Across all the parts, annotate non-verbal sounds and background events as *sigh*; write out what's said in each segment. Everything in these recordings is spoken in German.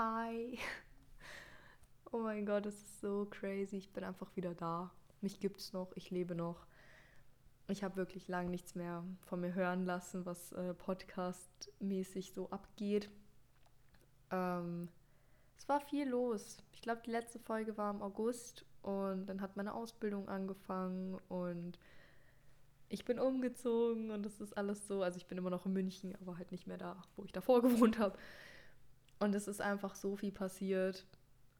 Hi. *laughs* Oh mein Gott, das ist so crazy. Ich bin einfach wieder da. Mich gibt's noch, ich lebe noch. Ich habe wirklich lange nichts mehr von mir hören lassen, was äh, Podcast-mäßig so abgeht. Ähm, es war viel los. Ich glaube, die letzte Folge war im August und dann hat meine Ausbildung angefangen und ich bin umgezogen und das ist alles so. Also ich bin immer noch in München, aber halt nicht mehr da, wo ich davor gewohnt habe. Und es ist einfach so viel passiert.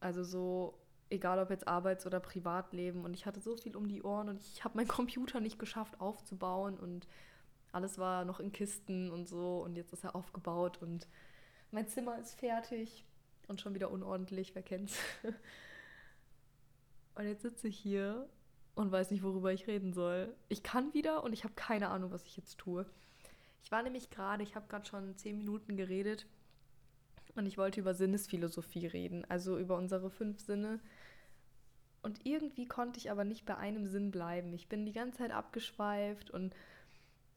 Also so, egal ob jetzt Arbeits- oder Privatleben. Und ich hatte so viel um die Ohren und ich habe meinen *laughs* Computer nicht geschafft aufzubauen und alles war noch in Kisten und so. Und jetzt ist er aufgebaut und mein Zimmer ist fertig und schon wieder unordentlich, wer kennt's. *laughs* und jetzt sitze ich hier und weiß nicht, worüber ich reden soll. Ich kann wieder und ich habe keine Ahnung, was ich jetzt tue. Ich war nämlich gerade, ich habe gerade schon zehn Minuten geredet und ich wollte über Sinnesphilosophie reden, also über unsere fünf Sinne. Und irgendwie konnte ich aber nicht bei einem Sinn bleiben. Ich bin die ganze Zeit abgeschweift und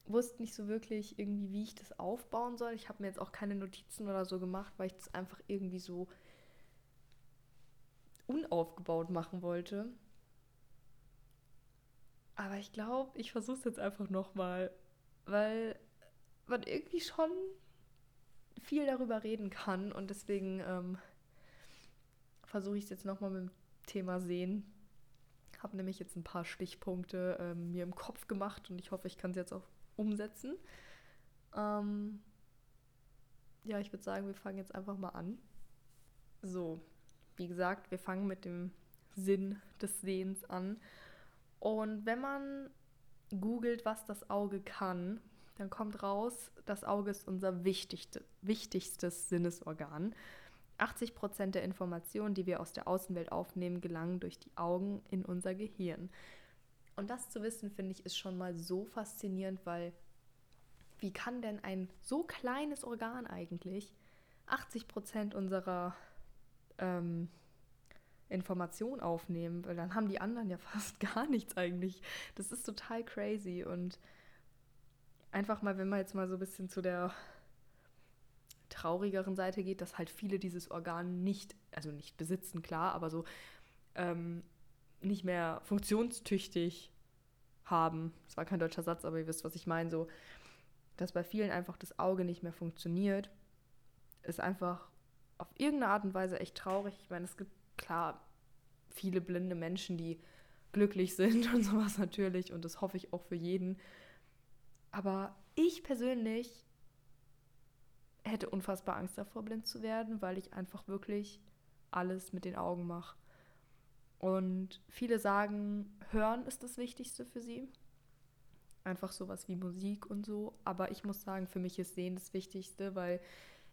wusste nicht so wirklich irgendwie, wie ich das aufbauen soll. Ich habe mir jetzt auch keine Notizen oder so gemacht, weil ich das einfach irgendwie so unaufgebaut machen wollte. Aber ich glaube, ich versuche es jetzt einfach nochmal, weil man irgendwie schon viel darüber reden kann und deswegen ähm, versuche ich es jetzt nochmal mit dem Thema Sehen. Habe nämlich jetzt ein paar Stichpunkte ähm, mir im Kopf gemacht und ich hoffe, ich kann sie jetzt auch umsetzen. Ähm, ja, ich würde sagen, wir fangen jetzt einfach mal an. So, wie gesagt, wir fangen mit dem Sinn des Sehens an. Und wenn man googelt, was das Auge kann, dann kommt raus, das Auge ist unser wichtigste, wichtigstes Sinnesorgan. 80 Prozent der Informationen, die wir aus der Außenwelt aufnehmen, gelangen durch die Augen in unser Gehirn. Und das zu wissen, finde ich, ist schon mal so faszinierend, weil wie kann denn ein so kleines Organ eigentlich 80 Prozent unserer ähm, Information aufnehmen, weil dann haben die anderen ja *laughs* fast gar nichts eigentlich. Das ist total crazy und einfach mal, wenn man jetzt mal so ein bisschen zu der traurigeren Seite geht, dass halt viele dieses Organ nicht, also nicht besitzen, klar, aber so ähm, nicht mehr funktionstüchtig haben. Das war kein deutscher Satz, aber ihr wisst, was ich meine. So, dass bei vielen einfach das Auge nicht mehr funktioniert, ist einfach auf irgendeine Art und Weise echt traurig. Ich meine, es gibt klar viele blinde Menschen, die glücklich *laughs* sind und sowas natürlich und das hoffe ich auch für jeden. Aber ich persönlich hätte unfassbar Angst davor, blind zu werden, weil ich einfach wirklich alles mit den Augen mache. Und viele sagen, Hören ist das Wichtigste für sie. Einfach sowas wie Musik und so. Aber ich muss sagen, für mich ist Sehen das Wichtigste, weil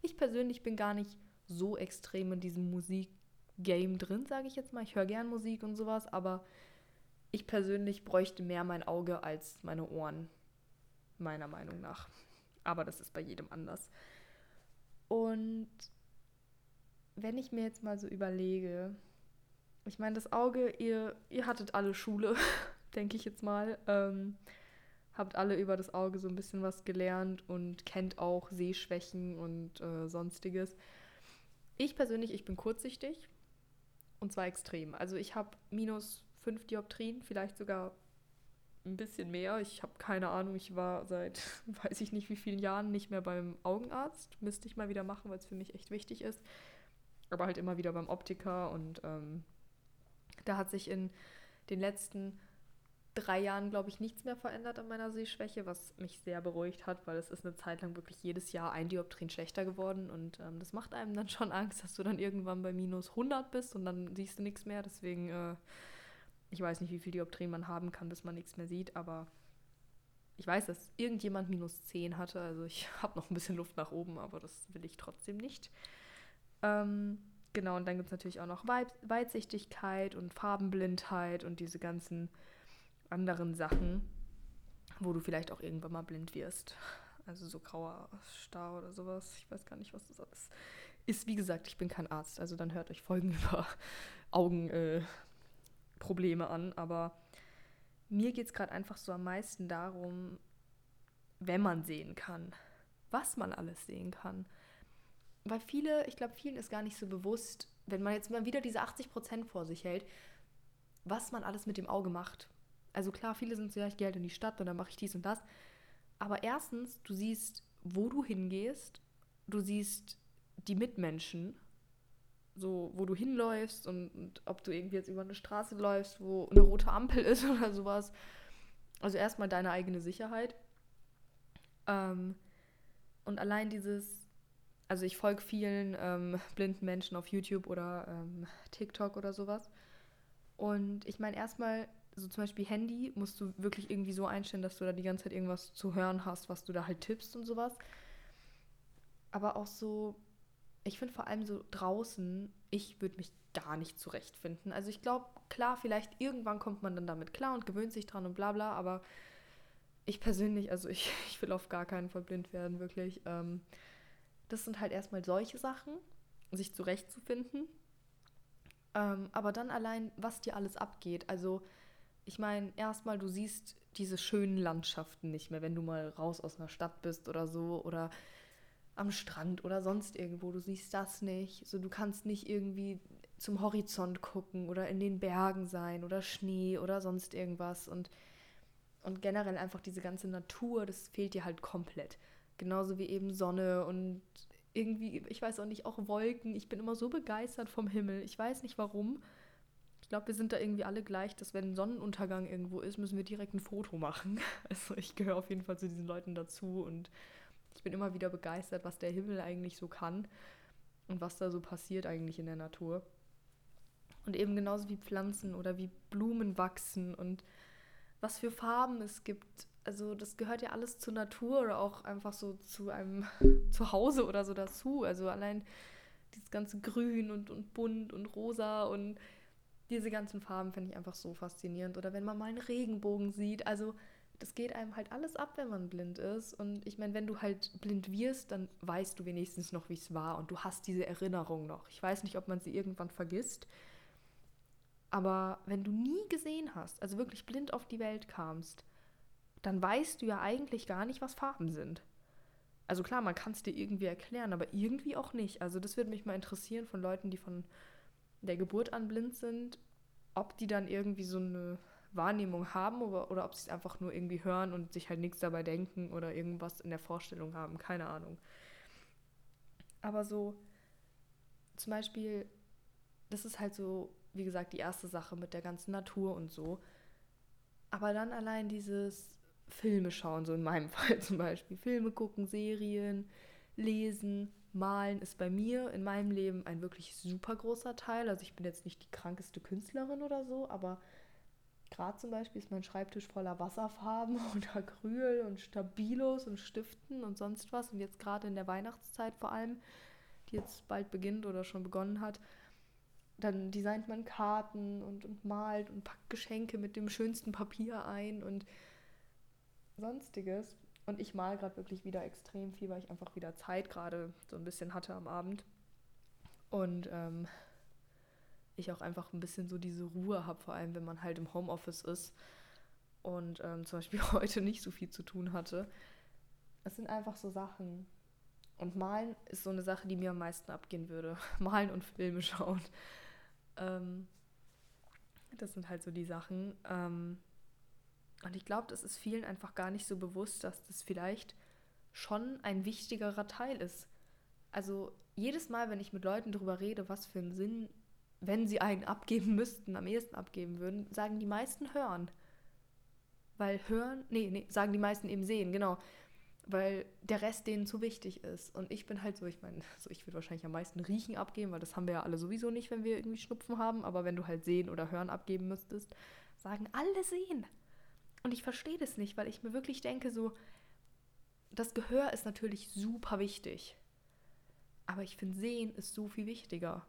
ich persönlich bin gar nicht so extrem in diesem Musikgame drin, sage ich jetzt mal. Ich höre gern Musik und sowas, aber ich persönlich bräuchte mehr mein Auge als meine Ohren, meiner Meinung nach. Aber das ist bei jedem anders. Und wenn ich mir jetzt mal so überlege, ich meine, das Auge, ihr, ihr hattet alle Schule, *laughs* denke ich jetzt mal. Ähm, habt alle über das Auge so ein bisschen was gelernt und kennt auch Sehschwächen und äh, sonstiges. Ich persönlich, ich bin kurzsichtig und zwar extrem. Also ich habe minus fünf Dioptrien, vielleicht sogar ein bisschen mehr. Ich habe keine Ahnung. Ich war seit *laughs* weiß ich nicht wie vielen Jahren nicht mehr beim Augenarzt. Müsste ich mal wieder machen, weil es für mich echt wichtig ist. Aber halt immer wieder beim Optiker und ähm, da hat sich in den letzten drei Jahren, glaube ich, nichts mehr verändert an meiner Sehschwäche, was mich sehr beruhigt hat, weil es ist eine Zeit lang wirklich jedes Jahr ein Dioptrin schlechter geworden und ähm, das macht einem dann schon Angst, dass du dann irgendwann bei minus 100 bist und dann siehst du nichts mehr. Deswegen, äh, ich weiß nicht, wie viel Dioptrin man haben kann, bis man nichts mehr sieht, aber ich weiß, dass irgendjemand minus 10 hatte, also ich *laughs* habe noch ein bisschen Luft nach oben, aber das will ich trotzdem nicht. Ähm, genau, und dann gibt es natürlich auch noch Weitsichtigkeit und Farbenblindheit und diese ganzen anderen Sachen, wo du vielleicht auch irgendwann mal blind wirst. Also so grauer Star oder sowas. Ich weiß gar nicht, was das alles ist. Wie gesagt, ich bin kein Arzt, also dann hört euch Folgen *laughs* über Augenprobleme äh, an. Aber mir geht es gerade einfach so am meisten darum, wenn man sehen kann, was man alles sehen kann. weil viele, ich glaube, vielen ist gar nicht so bewusst, wenn man jetzt mal wieder diese 80% vor sich hält, was man alles mit dem Auge macht. Also klar, viele sind so, ja, ich gehe halt in die Stadt und dann mache ich dies und das. Aber erstens, du siehst, wo du hingehst, du siehst die Mitmenschen, so wo du hinläufst und, und ob du irgendwie jetzt über eine Straße läufst, wo eine rote Ampel *laughs* ist oder sowas. Also erstmal deine eigene Sicherheit. Ähm, und allein dieses, also ich folge vielen ähm, blinden Menschen auf YouTube oder ähm, TikTok oder sowas. Und ich meine, erstmal, so zum Beispiel Handy, musst du wirklich irgendwie so einstellen, dass du da die ganze Zeit irgendwas zu hören hast, was du da halt tippst und sowas. Aber auch so, ich finde vor allem so draußen, ich würde mich gar nicht zurechtfinden. Also ich glaube, klar, vielleicht irgendwann kommt man dann damit klar und gewöhnt sich dran und bla bla, aber ich persönlich, also ich, *laughs* ich will auf gar keinen Fall blind werden, wirklich. Ähm, das sind halt erstmal solche Sachen, sich zurechtzufinden. Ähm, aber dann allein, was dir alles abgeht. Also, ich meine, erstmal, du siehst diese schönen Landschaften nicht mehr, wenn du mal raus aus einer Stadt bist oder so oder am Strand oder sonst irgendwo. Du siehst das nicht. So, du kannst nicht irgendwie zum Horizont gucken oder in den Bergen sein oder Schnee oder sonst irgendwas. Und und generell einfach diese ganze Natur, das fehlt dir halt komplett. Genauso wie eben Sonne und irgendwie, ich weiß auch nicht, auch Wolken. Ich bin immer so begeistert vom Himmel. Ich weiß nicht warum. Ich glaube, wir sind da irgendwie alle gleich, dass wenn Sonnenuntergang irgendwo ist, müssen wir direkt ein Foto machen. *laughs* Also ich gehöre auf jeden Fall zu diesen Leuten dazu und ich bin immer wieder begeistert, was der Himmel eigentlich so kann und was da so passiert eigentlich in der Natur. Und eben genauso wie Pflanzen oder wie Blumen wachsen und was für Farben es gibt. Also das gehört ja alles zur Natur oder auch einfach so zu einem *laughs* Zuhause oder so dazu. Also allein dieses ganze Grün und, und bunt und rosa und diese ganzen Farben finde ich einfach so faszinierend. Oder wenn man mal einen Regenbogen sieht. Also das geht einem halt alles ab, wenn man blind ist. Und ich meine, wenn du halt blind wirst, dann weißt du wenigstens noch, wie es war. Und du hast diese Erinnerung noch. Ich weiß nicht, ob man sie irgendwann vergisst. Aber wenn du nie gesehen hast, also wirklich blind auf die Welt kamst, dann weißt du ja eigentlich gar nicht, was Farben sind. Also klar, man kann es dir irgendwie erklären, aber irgendwie auch nicht. Also das würde mich mal interessieren von Leuten, die von der Geburt an blind sind, ob die dann irgendwie so eine Wahrnehmung haben oder, oder ob sie es einfach nur irgendwie hören und sich halt nichts dabei denken oder irgendwas in der Vorstellung haben. Keine Ahnung. Aber so, zum Beispiel, das ist halt so wie gesagt, die erste Sache mit der ganzen Natur und so. Aber dann allein dieses Filme schauen, so in meinem *laughs* Fall zum Beispiel. Filme gucken, Serien, lesen, malen ist bei mir in meinem Leben ein wirklich super großer Teil. Also ich bin jetzt nicht die krankeste Künstlerin oder so, aber gerade zum Beispiel ist mein Schreibtisch voller Wasserfarben *laughs* und Acryl und Stabilos und Stiften und sonst was. Und jetzt gerade in der Weihnachtszeit vor allem, die jetzt bald beginnt oder schon begonnen hat, dann designt man Karten und, und malt und packt Geschenke mit dem schönsten Papier ein und sonstiges. Und ich mal gerade wirklich wieder extrem viel, weil ich einfach wieder Zeit gerade so ein bisschen hatte am Abend. Und ähm, ich auch einfach ein bisschen so diese Ruhe habe, vor allem wenn man halt im Homeoffice ist und ähm, zum Beispiel *laughs* heute nicht so viel zu tun hatte. Es sind einfach so Sachen. Und malen ist so eine Sache, die mir am meisten abgehen würde. *laughs* Malen und Filme schauen. Ähm, das sind halt so die Sachen. Ähm, und ich glaube, das ist vielen einfach gar nicht so bewusst, dass das vielleicht schon ein wichtigerer Teil ist. Also jedes Mal, wenn ich mit Leuten darüber rede, was für einen Sinn, wenn sie einen abgeben müssten, am ehesten abgeben würden, sagen die meisten hören. Weil hören, nee, nee, sagen die meisten eben sehen, genau weil der Rest denen zu wichtig ist. Und ich bin halt so, ich meine, *laughs* so ich würde wahrscheinlich am meisten Riechen abgeben, weil das haben wir ja alle sowieso nicht, wenn wir irgendwie Schnupfen haben. Aber wenn du halt sehen oder hören abgeben müsstest, sagen alle sehen. Und ich verstehe das nicht, weil ich mir wirklich denke, so, das Gehör ist natürlich super wichtig. Aber ich finde, sehen ist so viel wichtiger.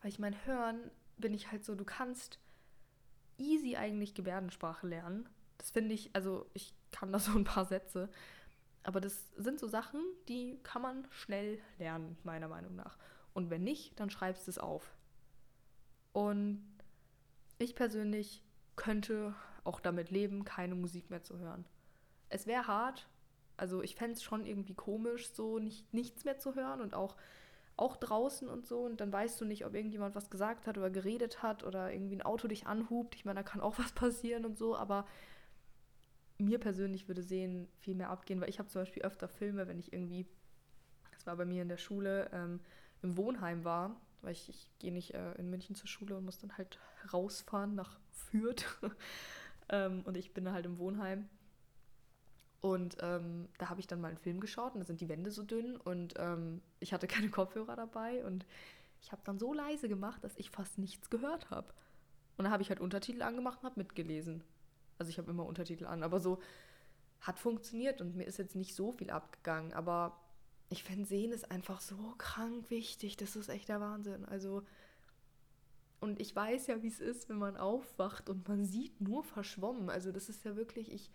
Weil ich meine, hören bin ich halt so, du kannst easy eigentlich Gebärdensprache lernen. Das finde ich, also ich kann da so ein paar Sätze. Aber das sind so Sachen, die kann man schnell lernen, meiner Meinung nach. Und wenn nicht, dann schreibst du es auf. Und ich persönlich könnte auch damit leben, keine Musik mehr zu hören. Es wäre hart, Also ich fände es schon irgendwie komisch, so nicht, nichts mehr zu hören und auch, auch draußen und so. Und dann weißt du nicht, ob irgendjemand was gesagt hat oder geredet hat oder irgendwie ein Auto dich anhubt. Ich meine, da kann auch *laughs* was passieren und so, aber mir persönlich würde sehen viel mehr abgehen, weil ich habe zum Beispiel öfter Filme, wenn ich irgendwie, das war bei mir in der Schule, ähm, im Wohnheim war, weil ich, ich gehe nicht äh, in München zur Schule und muss dann halt rausfahren nach Fürth. *laughs* ähm, und ich bin halt im Wohnheim. Und ähm, da habe ich dann mal einen Film geschaut und da sind die Wände so dünn und ähm, ich hatte keine *laughs* Kopfhörer dabei und ich habe dann so leise gemacht, dass ich fast nichts gehört habe. Und da habe ich halt Untertitel angemacht und habe mitgelesen. Also ich habe immer Untertitel an, aber so hat funktioniert und mir ist jetzt nicht so viel abgegangen. Aber ich finde, Sehen ist einfach so krank wichtig. Das ist echt der Wahnsinn. Also, und ich weiß ja, wie es ist, wenn man aufwacht und man sieht nur verschwommen. Also, das ist ja wirklich, ich,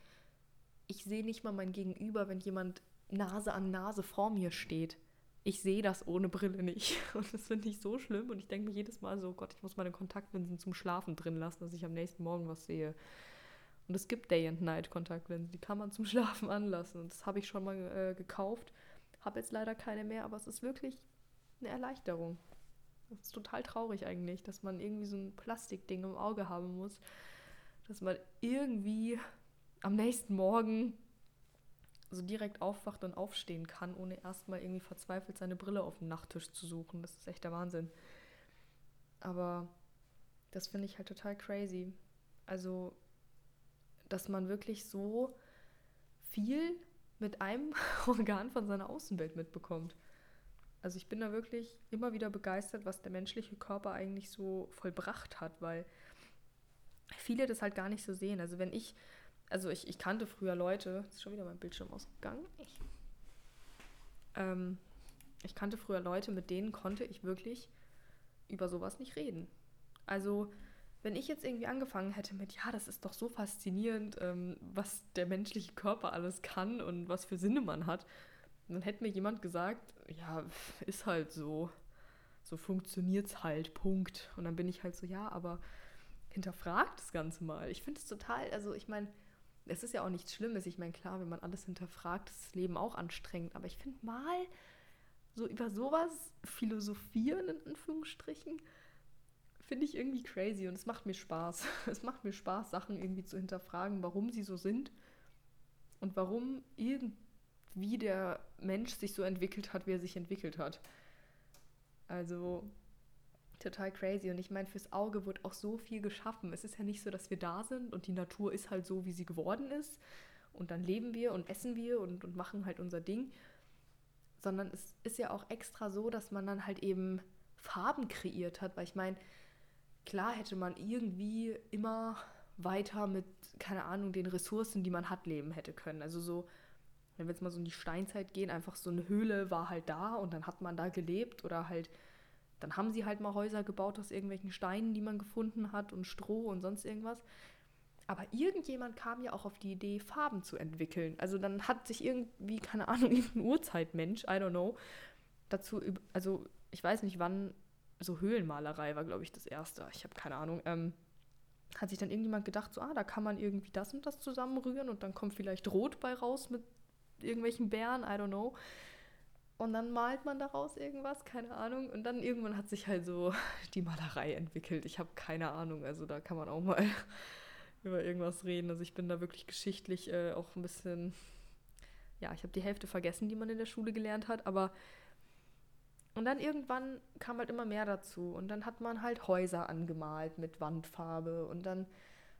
ich sehe nicht mal mein Gegenüber, wenn jemand Nase an Nase vor mir steht. Ich sehe das ohne Brille nicht. *laughs* Und das finde ich so schlimm. Und ich denke mir jedes Mal so, Gott, ich muss meine Kontaktlinsen zum Schlafen drin lassen, dass ich am nächsten Morgen was sehe. Und es gibt Day and Night Kontaktlinsen, die kann man zum *laughs* Schlafen anlassen. Und das habe ich schon mal äh, gekauft. Habe jetzt leider keine mehr, aber es ist wirklich eine Erleichterung. Das ist total traurig eigentlich, dass man irgendwie so ein Plastikding im Auge haben muss, dass man irgendwie am nächsten Morgen so direkt aufwacht und aufstehen kann, ohne erstmal irgendwie verzweifelt seine Brille auf dem Nachttisch zu suchen. Das ist echt der Wahnsinn. Aber das finde ich halt total crazy. Also dass man wirklich so viel mit einem *laughs* Organ von seiner Außenwelt mitbekommt. Also ich bin da wirklich immer wieder begeistert, was der menschliche Körper eigentlich so vollbracht hat, weil viele das halt gar nicht so sehen. Also wenn ich, also ich, ich kannte früher Leute, ist schon wieder mein Bildschirm ausgegangen. Ich, ähm, ich kannte früher Leute, mit denen konnte ich wirklich über sowas nicht reden. Also wenn ich jetzt irgendwie angefangen hätte mit, ja, das ist doch so faszinierend, ähm, was der menschliche Körper alles kann und was für Sinne man hat, dann hätte mir jemand gesagt, ja, ist halt so, so funktioniert's halt, Punkt. Und dann bin ich halt so, ja, aber hinterfragt das Ganze mal. Ich finde es total, also ich meine, es ist ja auch nichts Schlimmes. Ich meine, klar, wenn man alles hinterfragt, ist das Leben auch anstrengend. Aber ich finde mal so über sowas philosophieren, in Anführungsstrichen, finde ich irgendwie crazy und es macht mir Spaß. *laughs* Es macht mir Spaß, Sachen irgendwie zu hinterfragen, warum sie so sind und warum irgendwie der Mensch sich so entwickelt hat, wie er sich entwickelt hat. Also total crazy. Und ich meine, fürs Auge wird auch so viel geschaffen. Es ist ja nicht so, dass wir da sind und die Natur ist halt so, wie sie geworden ist. Und dann leben wir und essen wir und, und machen halt unser Ding. Sondern es ist ja auch extra so, dass man dann halt eben Farben kreiert hat. Weil ich meine, klar hätte man irgendwie immer weiter mit, keine Ahnung, den Ressourcen, die man hat, leben hätte können. Also so, wenn wir jetzt mal so in die Steinzeit gehen, einfach so eine Höhle war halt da und dann hat man da gelebt oder halt, dann haben sie halt mal Häuser gebaut aus irgendwelchen Steinen, die man gefunden hat und Stroh und sonst irgendwas. Aber irgendjemand kam ja auch auf die Idee, Farben zu entwickeln. Also dann hat sich irgendwie, keine Ahnung, *laughs* irgendein Urzeitmensch, I don't know, dazu, also ich weiß nicht, wann so Höhlenmalerei war, glaube ich, das erste. Ich habe keine Ahnung. Ähm, hat sich dann irgendjemand gedacht, so, ah, da kann man irgendwie das und das zusammenrühren und dann kommt vielleicht Rot bei raus mit irgendwelchen Bären, I don't know. Und dann malt man daraus irgendwas, keine Ahnung. Und dann irgendwann hat sich halt so *laughs* die Malerei entwickelt. Ich habe keine Ahnung, also da kann man auch mal *laughs* über irgendwas reden. Also ich bin da wirklich geschichtlich äh, auch ein bisschen, ja, ich habe die Hälfte vergessen, die man in der Schule gelernt hat, aber und dann irgendwann kam halt immer mehr dazu. Und dann hat man halt Häuser angemalt mit Wandfarbe. Und dann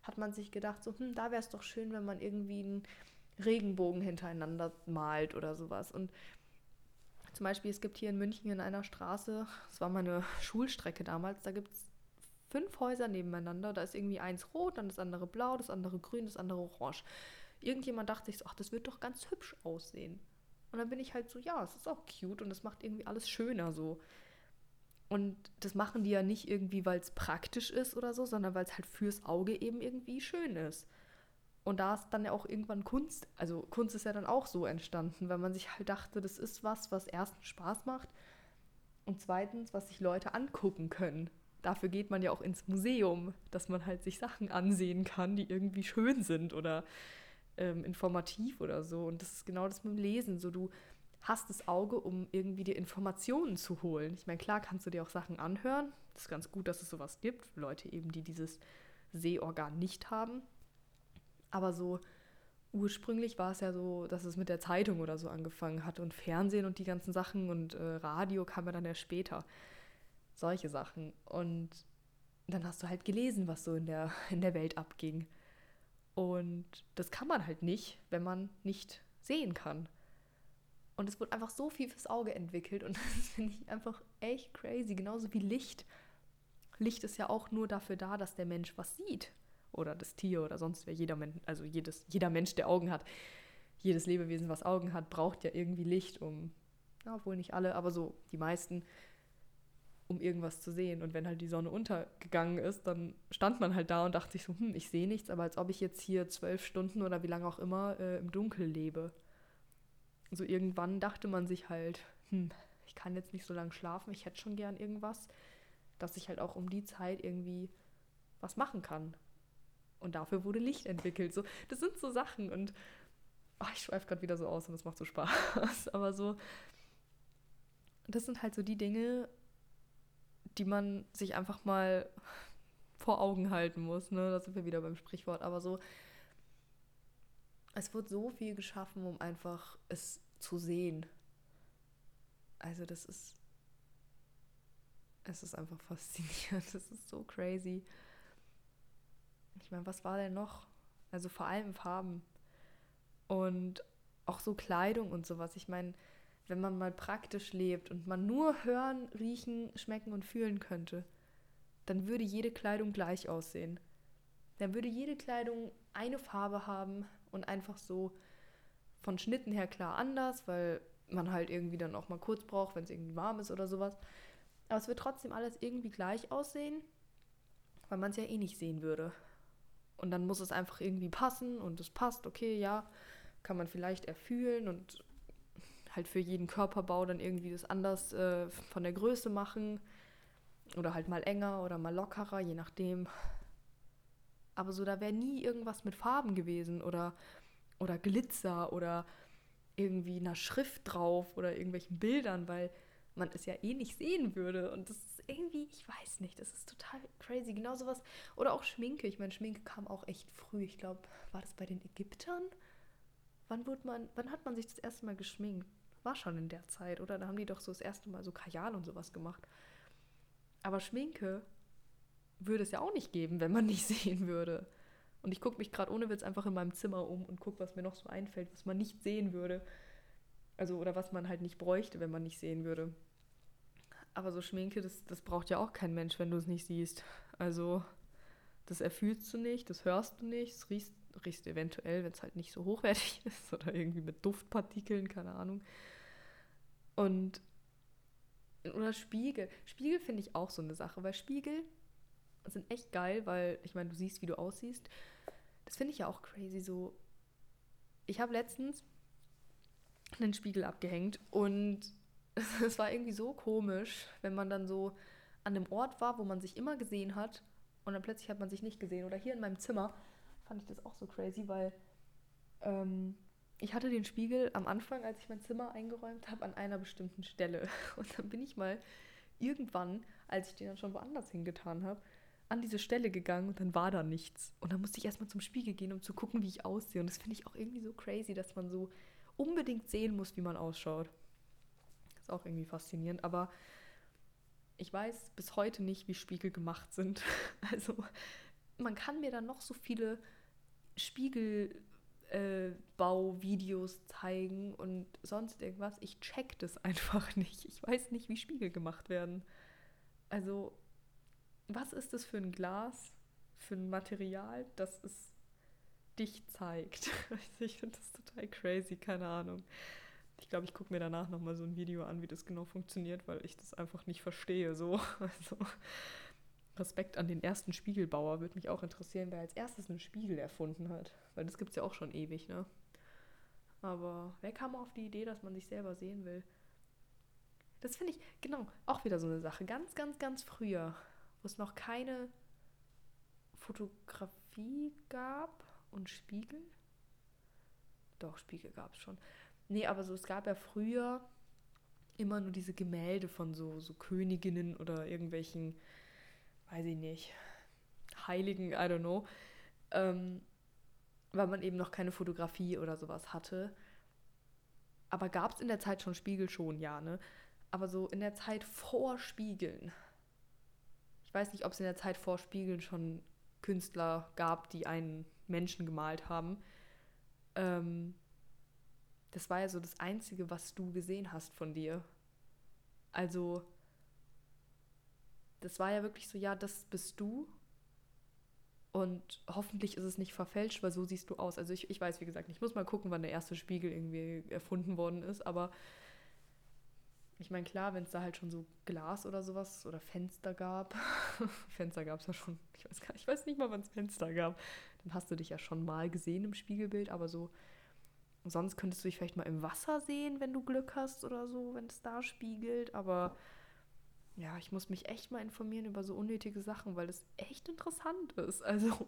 hat man sich gedacht, so, hm, da wäre es doch schön, wenn man irgendwie einen Regenbogen hintereinander malt oder sowas. Und zum Beispiel, es gibt hier in München in einer Straße, das war meine Schulstrecke damals, da gibt es fünf Häuser nebeneinander. Da ist irgendwie eins rot, dann das andere blau, das andere grün, das andere orange. Irgendjemand dachte sich so, ach, das wird doch ganz hübsch aussehen. Und dann bin ich halt so, ja, es ist auch cute und es macht irgendwie alles schöner so. Und das machen die ja nicht irgendwie, weil es praktisch ist oder so, sondern weil es halt fürs Auge eben irgendwie schön ist. Und da ist dann ja auch irgendwann Kunst, also Kunst ist ja dann auch so entstanden, weil man sich halt dachte, das ist was, was erstens Spaß macht und zweitens, was sich Leute angucken können. Dafür geht man ja auch ins Museum, dass man halt sich Sachen ansehen kann, die irgendwie schön sind oder ähm, informativ oder so. Und das ist genau das mit dem Lesen. So, du hast das Auge, um irgendwie dir Informationen zu holen. Ich meine, klar kannst du dir auch Sachen anhören. Das ist ganz gut, dass es sowas gibt. Leute eben, die dieses Sehorgan nicht haben. Aber so ursprünglich war es ja so, dass es mit der Zeitung oder so angefangen hat und Fernsehen und die ganzen Sachen und äh, Radio kam ja dann erst später. Solche Sachen. Und dann hast du halt gelesen, was so in der, *laughs* in der Welt abging. Und das kann man halt nicht, wenn man nicht sehen kann. Und es wird einfach so viel fürs Auge entwickelt und *laughs* das finde ich einfach echt crazy. Genauso wie Licht. Licht ist ja auch nur dafür da, dass der Mensch was sieht. Oder das Tier oder sonst wer. Jeder Mensch, also jedes, jeder Mensch, der Augen hat, jedes Lebewesen, was Augen hat, braucht ja irgendwie Licht, um, ja, obwohl nicht alle, aber so die meisten, um irgendwas zu sehen. Und wenn halt die Sonne untergegangen ist, dann stand man halt da und dachte sich so, hm, ich sehe nichts, aber als ob ich jetzt hier zwölf Stunden oder wie lange auch immer äh, im Dunkel lebe. So irgendwann dachte man sich halt, hm, ich kann jetzt nicht so lange schlafen, ich hätte schon gern irgendwas, dass ich halt auch um die Zeit irgendwie was machen kann. Und dafür wurde Licht entwickelt. So, das sind so Sachen und oh, ich schweife gerade wieder so aus und es macht so Spaß. *laughs* Aber so, das sind halt so die Dinge, die man sich einfach mal vor Augen halten muss. Ne? Da sind wir wieder beim Sprichwort. Aber so, es wird so viel geschaffen, um einfach es zu sehen. Also das ist, es ist einfach faszinierend. *laughs* Das ist so crazy. Ich meine, was war denn noch? Also vor allem Farben und auch so Kleidung und sowas. Ich meine, wenn man mal praktisch lebt und man nur hören, riechen, schmecken und fühlen könnte, dann würde jede Kleidung gleich aussehen. Dann würde jede Kleidung eine Farbe haben und einfach so von Schnitten her klar anders, weil man halt irgendwie dann auch mal kurz braucht, wenn es irgendwie warm ist oder sowas. Aber es wird trotzdem alles irgendwie gleich aussehen, weil man es ja eh nicht sehen würde. Und dann muss es einfach irgendwie passen und es passt, okay, ja, kann man vielleicht erfühlen und halt für jeden Körperbau dann irgendwie das anders äh, von der Größe machen. Oder halt mal enger oder mal lockerer, je nachdem. Aber so, da wäre nie irgendwas mit Farben gewesen oder, oder Glitzer oder irgendwie einer Schrift drauf oder irgendwelchen Bildern, weil man es ja eh nicht sehen würde. Und das irgendwie, ich weiß nicht, das ist total crazy. Genau sowas. Oder auch Schminke. Ich meine, Schminke kam auch echt früh. Ich glaube, war das bei den Ägyptern? Wann, wurde man, wann hat man sich das erste Mal geschminkt? War schon in der Zeit, oder? Da haben die doch so das erste Mal so Kajal und sowas gemacht. Aber Schminke würde es ja auch nicht geben, wenn man *laughs* nicht sehen würde. Und ich gucke mich gerade ohne Witz einfach in meinem Zimmer um und gucke, was mir noch so einfällt, was man nicht sehen würde. Also, oder was man halt nicht bräuchte, wenn man nicht sehen würde. Aber so Schminke, das, das braucht ja auch kein Mensch, wenn du es nicht siehst. Also, das erfühlst du nicht, das hörst du nicht, das riechst, riechst eventuell, wenn es halt nicht so hochwertig *laughs* ist oder irgendwie mit Duftpartikeln, keine Ahnung. Und oder Spiegel. Spiegel finde ich auch so eine Sache, weil Spiegel sind echt geil, weil ich meine, du siehst, wie du aussiehst. Das finde ich ja auch crazy so. Ich habe letztens einen Spiegel abgehängt und *laughs* es war irgendwie so komisch, wenn man dann so an dem Ort war, wo man sich immer gesehen hat und dann plötzlich hat man sich nicht gesehen. Oder hier in meinem Zimmer fand ich das auch so crazy, weil ähm, ich hatte den Spiegel am Anfang, als ich mein Zimmer eingeräumt habe, an einer bestimmten Stelle. *laughs* Und dann bin ich mal irgendwann, als ich den dann schon woanders hingetan habe, an diese Stelle gegangen und dann war da nichts. Und dann musste ich erstmal zum Spiegel gehen, um zu gucken, wie ich aussehe. Und das finde ich auch irgendwie so crazy, dass man so unbedingt sehen muss, wie man ausschaut. Ist auch irgendwie faszinierend. Aber ich weiß bis heute nicht, wie Spiegel gemacht sind. *laughs* Also man kann mir dann noch so viele Spiegelbauvideos äh, zeigen und sonst irgendwas. Ich check das *laughs* einfach nicht. Ich weiß nicht, wie Spiegel gemacht werden. Also, was ist das für ein Glas, für ein Material, das es dich zeigt? *laughs* Also ich finde das total crazy, keine Ahnung. Ich glaube, ich gucke mir danach nochmal so ein Video an, wie das genau funktioniert, weil ich das einfach nicht verstehe. So. *laughs* Also, Respekt an den ersten Spiegelbauer würde mich auch interessieren, wer als erstes einen Spiegel erfunden hat. Weil das gibt es ja auch schon ewig, ne? Aber wer kam auf die Idee, dass man sich selber sehen will? Das finde ich, genau, auch wieder so eine Sache. Ganz, ganz, ganz früher, wo es noch keine Fotografie gab und Spiegel. Doch, Spiegel gab es schon. Nee, aber so, es gab ja früher immer nur diese Gemälde von so, so Königinnen oder irgendwelchen, weiß ich nicht, Heiligen, I don't know. Ähm, weil man eben noch keine Fotografie oder sowas hatte. Aber gab es in der Zeit schon Spiegel schon, ja, ne? Aber so in der Zeit vor Spiegeln. Ich weiß nicht, ob es in der Zeit vor Spiegeln schon Künstler gab, die einen Menschen gemalt haben. Ähm, das war ja so das Einzige, was du gesehen hast von dir. Also, das war ja wirklich so, ja, das bist du. Und hoffentlich ist es nicht verfälscht, weil so siehst du aus. Also ich, ich weiß, wie gesagt, ich muss mal gucken, wann der erste Spiegel irgendwie erfunden worden ist. Aber ich meine, klar, wenn es da halt schon so Glas oder sowas oder Fenster gab. *laughs* Fenster gab es ja schon. Ich weiß, gar, ich weiß nicht mal, wann es Fenster gab. Dann hast du dich ja schon mal gesehen im Spiegelbild. Aber so, sonst könntest du dich vielleicht mal im Wasser sehen, wenn du Glück hast oder so, wenn es da spiegelt. Aber ja, ich muss mich echt mal informieren über so unnötige Sachen, weil das echt interessant ist. Also,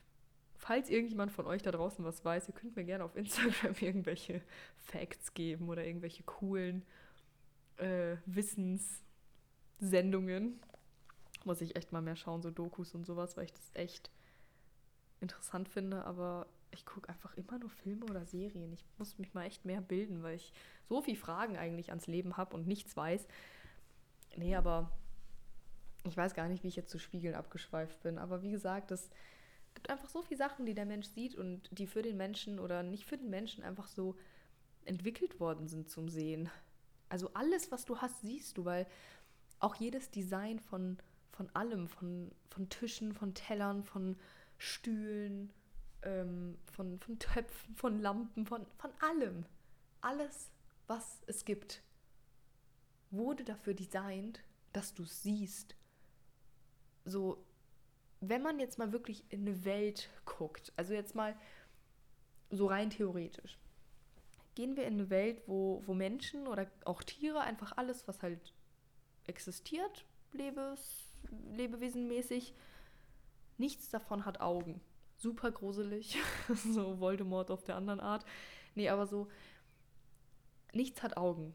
*laughs* falls irgendjemand von euch da draußen was weiß, ihr könnt mir gerne auf Instagram *laughs* irgendwelche Facts geben oder irgendwelche coolen äh, Wissenssendungen. Muss ich echt mal mehr schauen, so Dokus und sowas, weil ich das echt interessant finde, aber ich gucke einfach immer nur Filme oder Serien. Ich muss mich mal echt mehr bilden, weil ich so viele Fragen eigentlich ans Leben habe und nichts weiß. Nee, aber ich weiß gar nicht, wie ich jetzt zu Spiegeln abgeschweift bin. Aber wie gesagt, es gibt einfach so viele Sachen, die der Mensch sieht und die für den Menschen oder nicht für den Menschen einfach so entwickelt worden sind zum Sehen. Also alles, was du hast, siehst du, weil auch jedes Design von, von allem, von, von Tischen, von Tellern, von Stühlen, ähm, von, von Töpfen, von Lampen, von, von allem, alles, was es gibt, wurde dafür designt, dass du siehst. So, wenn man jetzt mal wirklich in eine Welt guckt, also jetzt mal so rein theoretisch, gehen wir in eine Welt, wo, wo Menschen oder auch Tiere, einfach alles, was halt existiert, Lebes, lebewesenmäßig, nichts davon hat Augen. Super gruselig, *laughs* so Voldemort auf der anderen Art. Nee, aber so, nichts hat Augen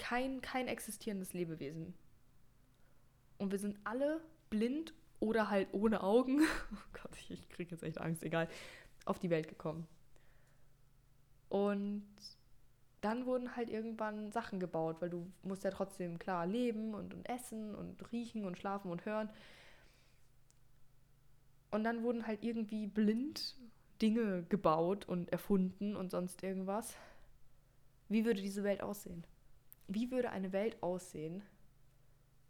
kein, kein existierendes Lebewesen. Und wir sind alle blind oder halt ohne Augen, *laughs* oh Gott, ich, kriege jetzt echt Angst, egal, auf die Welt gekommen. Und dann wurden halt irgendwann Sachen gebaut, weil du musst ja trotzdem klar leben und, und essen und riechen und schlafen und hören. Und dann wurden halt irgendwie blind Dinge gebaut und erfunden und sonst irgendwas. Wie würde diese Welt aussehen? wie würde eine Welt aussehen,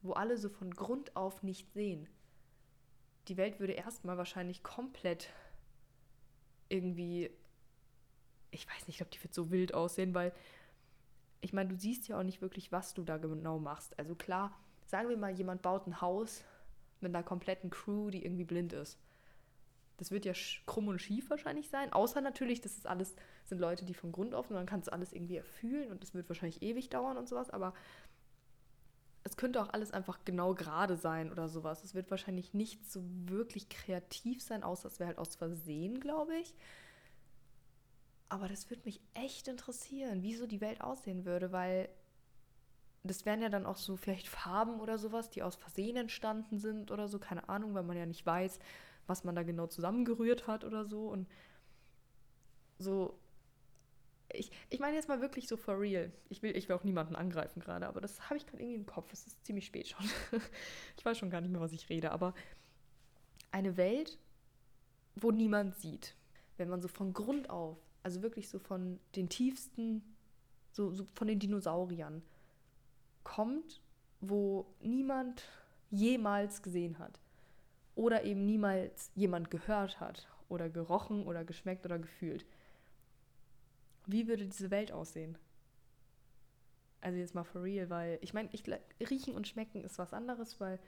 wo alle so von Grund auf nicht sehen? Die Welt würde erstmal wahrscheinlich komplett irgendwie, ich weiß nicht, ich glaube, die wird so wild aussehen, weil ich meine, du siehst ja auch nicht wirklich, was du da genau machst. Also klar, sagen wir mal, jemand baut ein Haus mit einer kompletten Crew, die irgendwie blind ist. Das wird ja krumm und schief wahrscheinlich sein. Außer natürlich, das ist alles, sind Leute, die von Grund auf und dann kannst du alles irgendwie erfühlen und das wird wahrscheinlich ewig dauern und sowas. Aber es könnte auch alles einfach genau gerade sein oder sowas. Es wird wahrscheinlich nicht so wirklich kreativ sein, außer es wäre halt aus Versehen, glaube ich. Aber das würde mich echt interessieren, wie so die Welt aussehen würde, weil das wären ja dann auch so vielleicht Farben oder sowas, die aus Versehen entstanden sind oder so, keine Ahnung, weil man ja nicht weiß, was man da genau zusammengerührt hat oder so. Und so, ich, ich meine jetzt mal wirklich so for real. Ich will, ich will auch niemanden angreifen gerade, aber das habe ich gerade irgendwie im Kopf. Es ist ziemlich spät schon. *laughs* ich weiß schon gar nicht mehr, was ich rede, aber eine Welt, wo niemand sieht. Wenn man so von Grund auf, also wirklich so von den tiefsten, so, so von den Dinosauriern kommt, wo niemand jemals gesehen hat oder eben niemals jemand gehört hat oder gerochen oder geschmeckt oder gefühlt. Wie würde diese Welt aussehen? Also jetzt mal for real, weil ich meine, ich, riechen und schmecken ist was anderes, weil,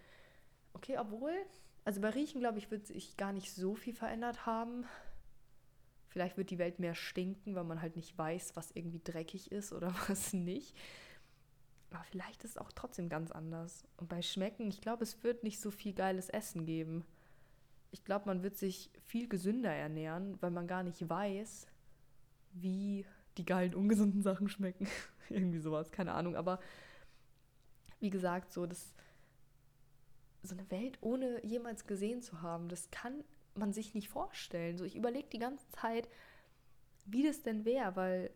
okay, obwohl, also bei Riechen, glaube ich, wird sich gar nicht so viel verändert haben. Vielleicht wird die Welt mehr stinken, weil man halt nicht weiß, was irgendwie dreckig ist oder *laughs* was nicht. Aber vielleicht ist es auch trotzdem ganz anders. Und bei Schmecken, ich glaube, es wird nicht so viel geiles Essen geben. Ich glaube, man wird sich viel gesünder ernähren, weil man gar nicht weiß, wie die geilen, ungesunden Sachen schmecken. *laughs* Irgendwie sowas, keine Ahnung. Aber wie gesagt, so das so eine Welt ohne jemals gesehen zu haben, das kann man sich nicht vorstellen. So, ich überlege die ganze Zeit, wie das denn wäre, weil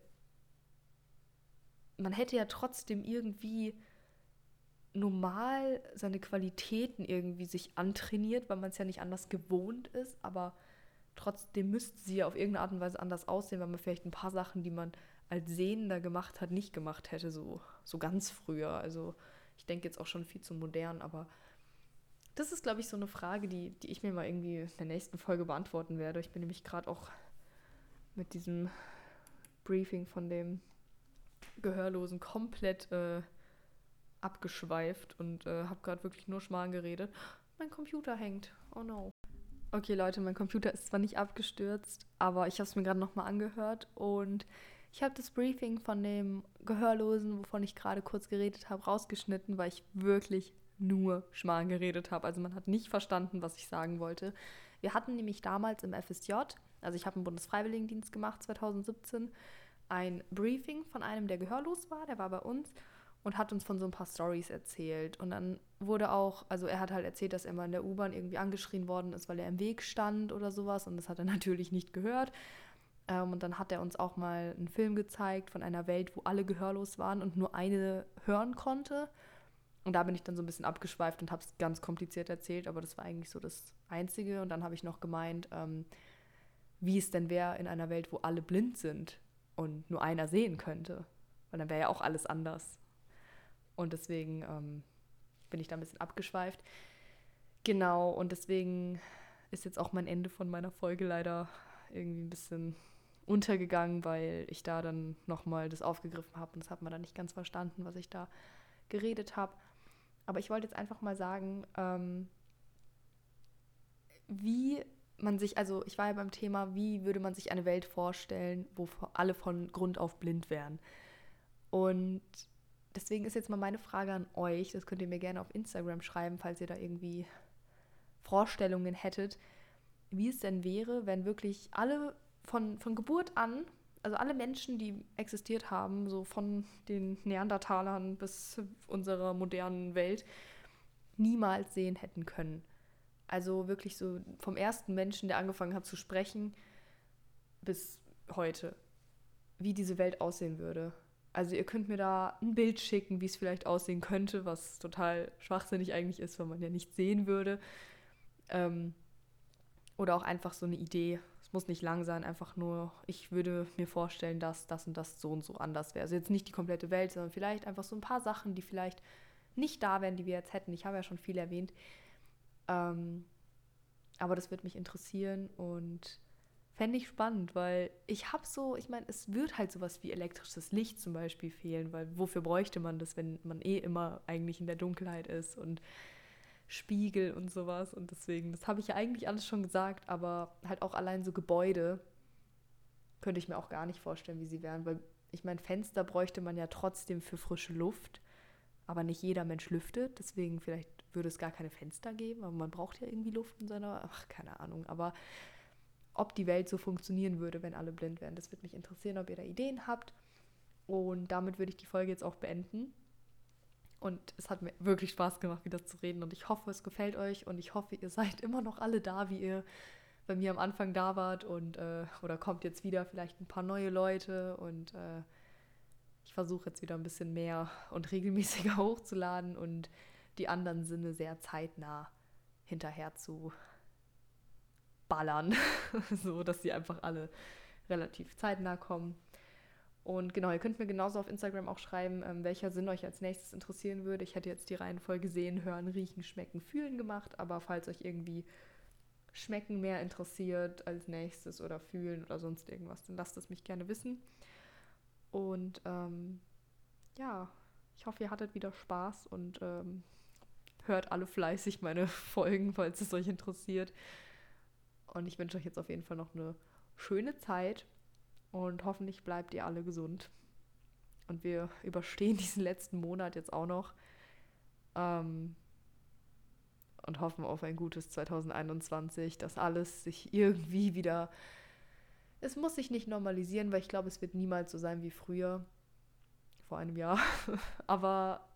man hätte ja trotzdem irgendwie normal seine Qualitäten irgendwie sich antrainiert, weil man es ja nicht anders gewohnt ist, aber trotzdem müsste sie ja auf irgendeine Art und Weise anders aussehen, weil man vielleicht ein paar Sachen, die man als Sehender gemacht hat, nicht gemacht hätte, so, so ganz früher. Also ich denke jetzt auch schon viel zu modern, aber das ist, glaube ich, so eine Frage, die, die ich mir mal irgendwie in der nächsten Folge beantworten werde. Ich bin nämlich gerade auch mit diesem Briefing von dem Gehörlosen komplett äh, abgeschweift und äh, habe gerade wirklich nur Schmarrn geredet. Mein Computer hängt. Oh no. Okay, Leute, mein Computer ist zwar nicht abgestürzt, aber ich habe es mir gerade nochmal angehört und ich habe das Briefing von dem Gehörlosen, wovon ich gerade kurz geredet habe, rausgeschnitten, weil ich wirklich nur Schmarrn geredet habe. Also man hat nicht verstanden, was ich sagen wollte. Wir hatten nämlich damals im FSJ, also ich habe einen Bundesfreiwilligendienst gemacht 2017, ein Briefing von einem, der gehörlos war, der war bei uns und hat uns von so ein paar Stories erzählt. Und dann wurde auch, also er hat halt erzählt, dass er mal in der U-Bahn irgendwie angeschrien worden ist, weil er im Weg stand oder sowas. Und das hat er *laughs* natürlich nicht gehört. Ähm, und dann hat er uns auch mal einen Film gezeigt von einer Welt, wo alle gehörlos waren und nur eine hören konnte. Und da bin ich dann so ein bisschen abgeschweift und habe es ganz kompliziert erzählt, aber das war eigentlich so das Einzige. Und dann habe ich noch gemeint, ähm, wie es denn wäre in einer Welt, wo alle blind sind und nur einer sehen könnte. Weil dann wäre ja auch alles anders. Und deswegen ähm, bin ich da ein bisschen abgeschweift. Genau, und deswegen ist jetzt auch mein Ende von meiner Folge leider irgendwie ein bisschen untergegangen, weil ich da dann nochmal das aufgegriffen habe und das hat man dann nicht ganz verstanden, was ich da geredet habe. Aber ich wollte jetzt einfach mal sagen, ähm, wie man sich, also ich war ja beim Thema, wie würde man sich eine Welt vorstellen, wo alle von Grund auf blind wären. Und deswegen ist jetzt mal meine Frage an euch, das könnt ihr mir gerne auf Instagram schreiben, falls ihr da irgendwie Vorstellungen hättet, wie es denn wäre, wenn wirklich alle von, von Geburt an also alle Menschen, die existiert haben, so von den Neandertalern bis unserer modernen Welt, niemals sehen hätten können. Also wirklich so vom ersten Menschen, der angefangen hat zu sprechen, bis heute, wie diese Welt aussehen würde. Also ihr könnt mir da ein Bild schicken, wie es vielleicht aussehen könnte, was total schwachsinnig eigentlich ist, weil man ja nicht sehen würde. Ähm, oder auch einfach so eine Idee, es muss nicht lang sein, einfach nur, ich würde mir vorstellen, dass das und das so und so anders wäre. Also jetzt nicht die komplette Welt, sondern vielleicht einfach so ein paar Sachen, die vielleicht nicht da wären, die wir jetzt hätten. Ich habe ja schon viel erwähnt. Ähm, aber das würde mich interessieren und fände ich spannend, weil ich habe so, ich meine, es wird halt sowas wie elektrisches Licht zum Beispiel fehlen, weil wofür bräuchte man das, wenn man eh immer eigentlich in der Dunkelheit ist und Spiegel und sowas. Und deswegen, das habe ich ja eigentlich alles schon gesagt, aber halt auch allein so Gebäude könnte ich mir auch gar nicht vorstellen, wie sie wären, weil ich meine, Fenster bräuchte man ja trotzdem für frische Luft, aber nicht jeder Mensch lüftet, deswegen vielleicht würde es gar keine Fenster geben, aber man braucht ja irgendwie Luft in seiner, ach, keine Ahnung, aber ob die Welt so funktionieren würde, wenn alle blind wären, das würde mich interessieren, ob ihr da Ideen habt. Und damit würde ich die Folge jetzt auch beenden. Und es hat mir wirklich Spaß gemacht, wieder zu reden. Und ich hoffe, es gefällt euch. Und ich hoffe, ihr seid immer noch alle da, wie ihr bei mir am Anfang da wart. Und, äh, oder kommt jetzt wieder vielleicht ein paar neue Leute. Und äh, ich versuche jetzt wieder ein bisschen mehr und regelmäßiger *laughs* hochzuladen und die anderen Sinne sehr zeitnah hinterher zu ballern. *laughs* so dass sie einfach alle relativ zeitnah kommen. Und genau, ihr könnt mir genauso auf Instagram auch schreiben, ähm, welcher Sinn euch als nächstes interessieren würde. Ich hätte jetzt die Reihenfolge sehen, hören, riechen, schmecken, fühlen gemacht, aber falls euch irgendwie Schmecken mehr interessiert als nächstes oder fühlen oder sonst irgendwas, dann lasst es mich gerne wissen. Und ähm, ja, ich hoffe, ihr hattet wieder Spaß und ähm, hört alle fleißig meine *laughs* Folgen, falls es euch interessiert. Und ich wünsche euch jetzt auf jeden Fall noch eine schöne Zeit und hoffentlich bleibt ihr alle gesund. Und wir *laughs* überstehen diesen letzten Monat jetzt auch noch. Ähm, und hoffen auf ein gutes 2021, dass alles sich irgendwie wieder es muss sich nicht normalisieren, weil ich glaube, es wird niemals so sein wie früher, vor einem Jahr. *laughs* Aber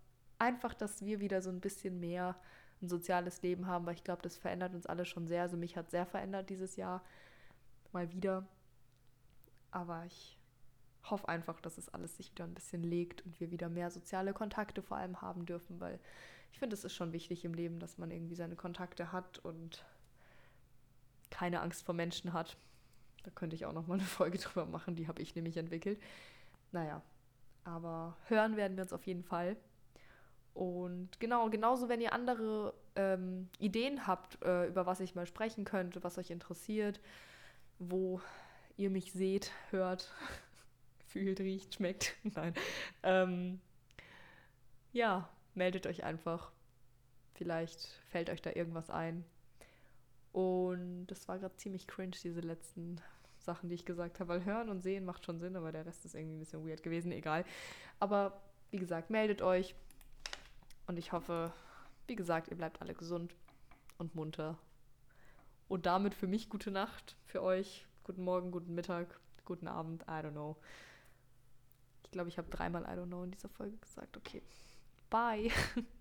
einfach, dass wir wieder so ein bisschen mehr ein soziales Leben haben, weil ich glaube, das verändert uns alle schon sehr. Also mich hat sehr verändert dieses Jahr. Mal wieder. Aber ich hoffe einfach, dass es alles sich wieder ein bisschen legt und wir wieder mehr soziale Kontakte vor allem haben dürfen, weil ich finde, es ist schon wichtig im Leben, dass man irgendwie seine Kontakte hat und keine Angst vor Menschen hat. Da könnte ich auch noch mal eine Folge *laughs* drüber machen, die habe ich nämlich entwickelt. Naja, aber hören werden wir uns auf jeden Fall. Und genau, genauso, wenn ihr andere ähm, Ideen habt, äh, über was ich mal sprechen könnte, was euch interessiert, wo ihr mich seht, hört, *laughs* fühlt, riecht, schmeckt. *laughs* Nein. Ähm, ja, meldet euch einfach. Vielleicht fällt euch da irgendwas ein. Und das war gerade ziemlich cringe, diese letzten Sachen, die ich gesagt habe, weil hören und sehen macht schon Sinn, aber der Rest ist irgendwie ein bisschen weird gewesen, egal. Aber wie gesagt, meldet euch. Und ich hoffe, wie gesagt, ihr bleibt alle gesund und munter. Und damit für mich gute Nacht, für euch guten Morgen, guten Mittag, guten Abend, I don't know. Ich glaube, ich habe dreimal I don't know in dieser Folge gesagt. Okay. Bye. *laughs*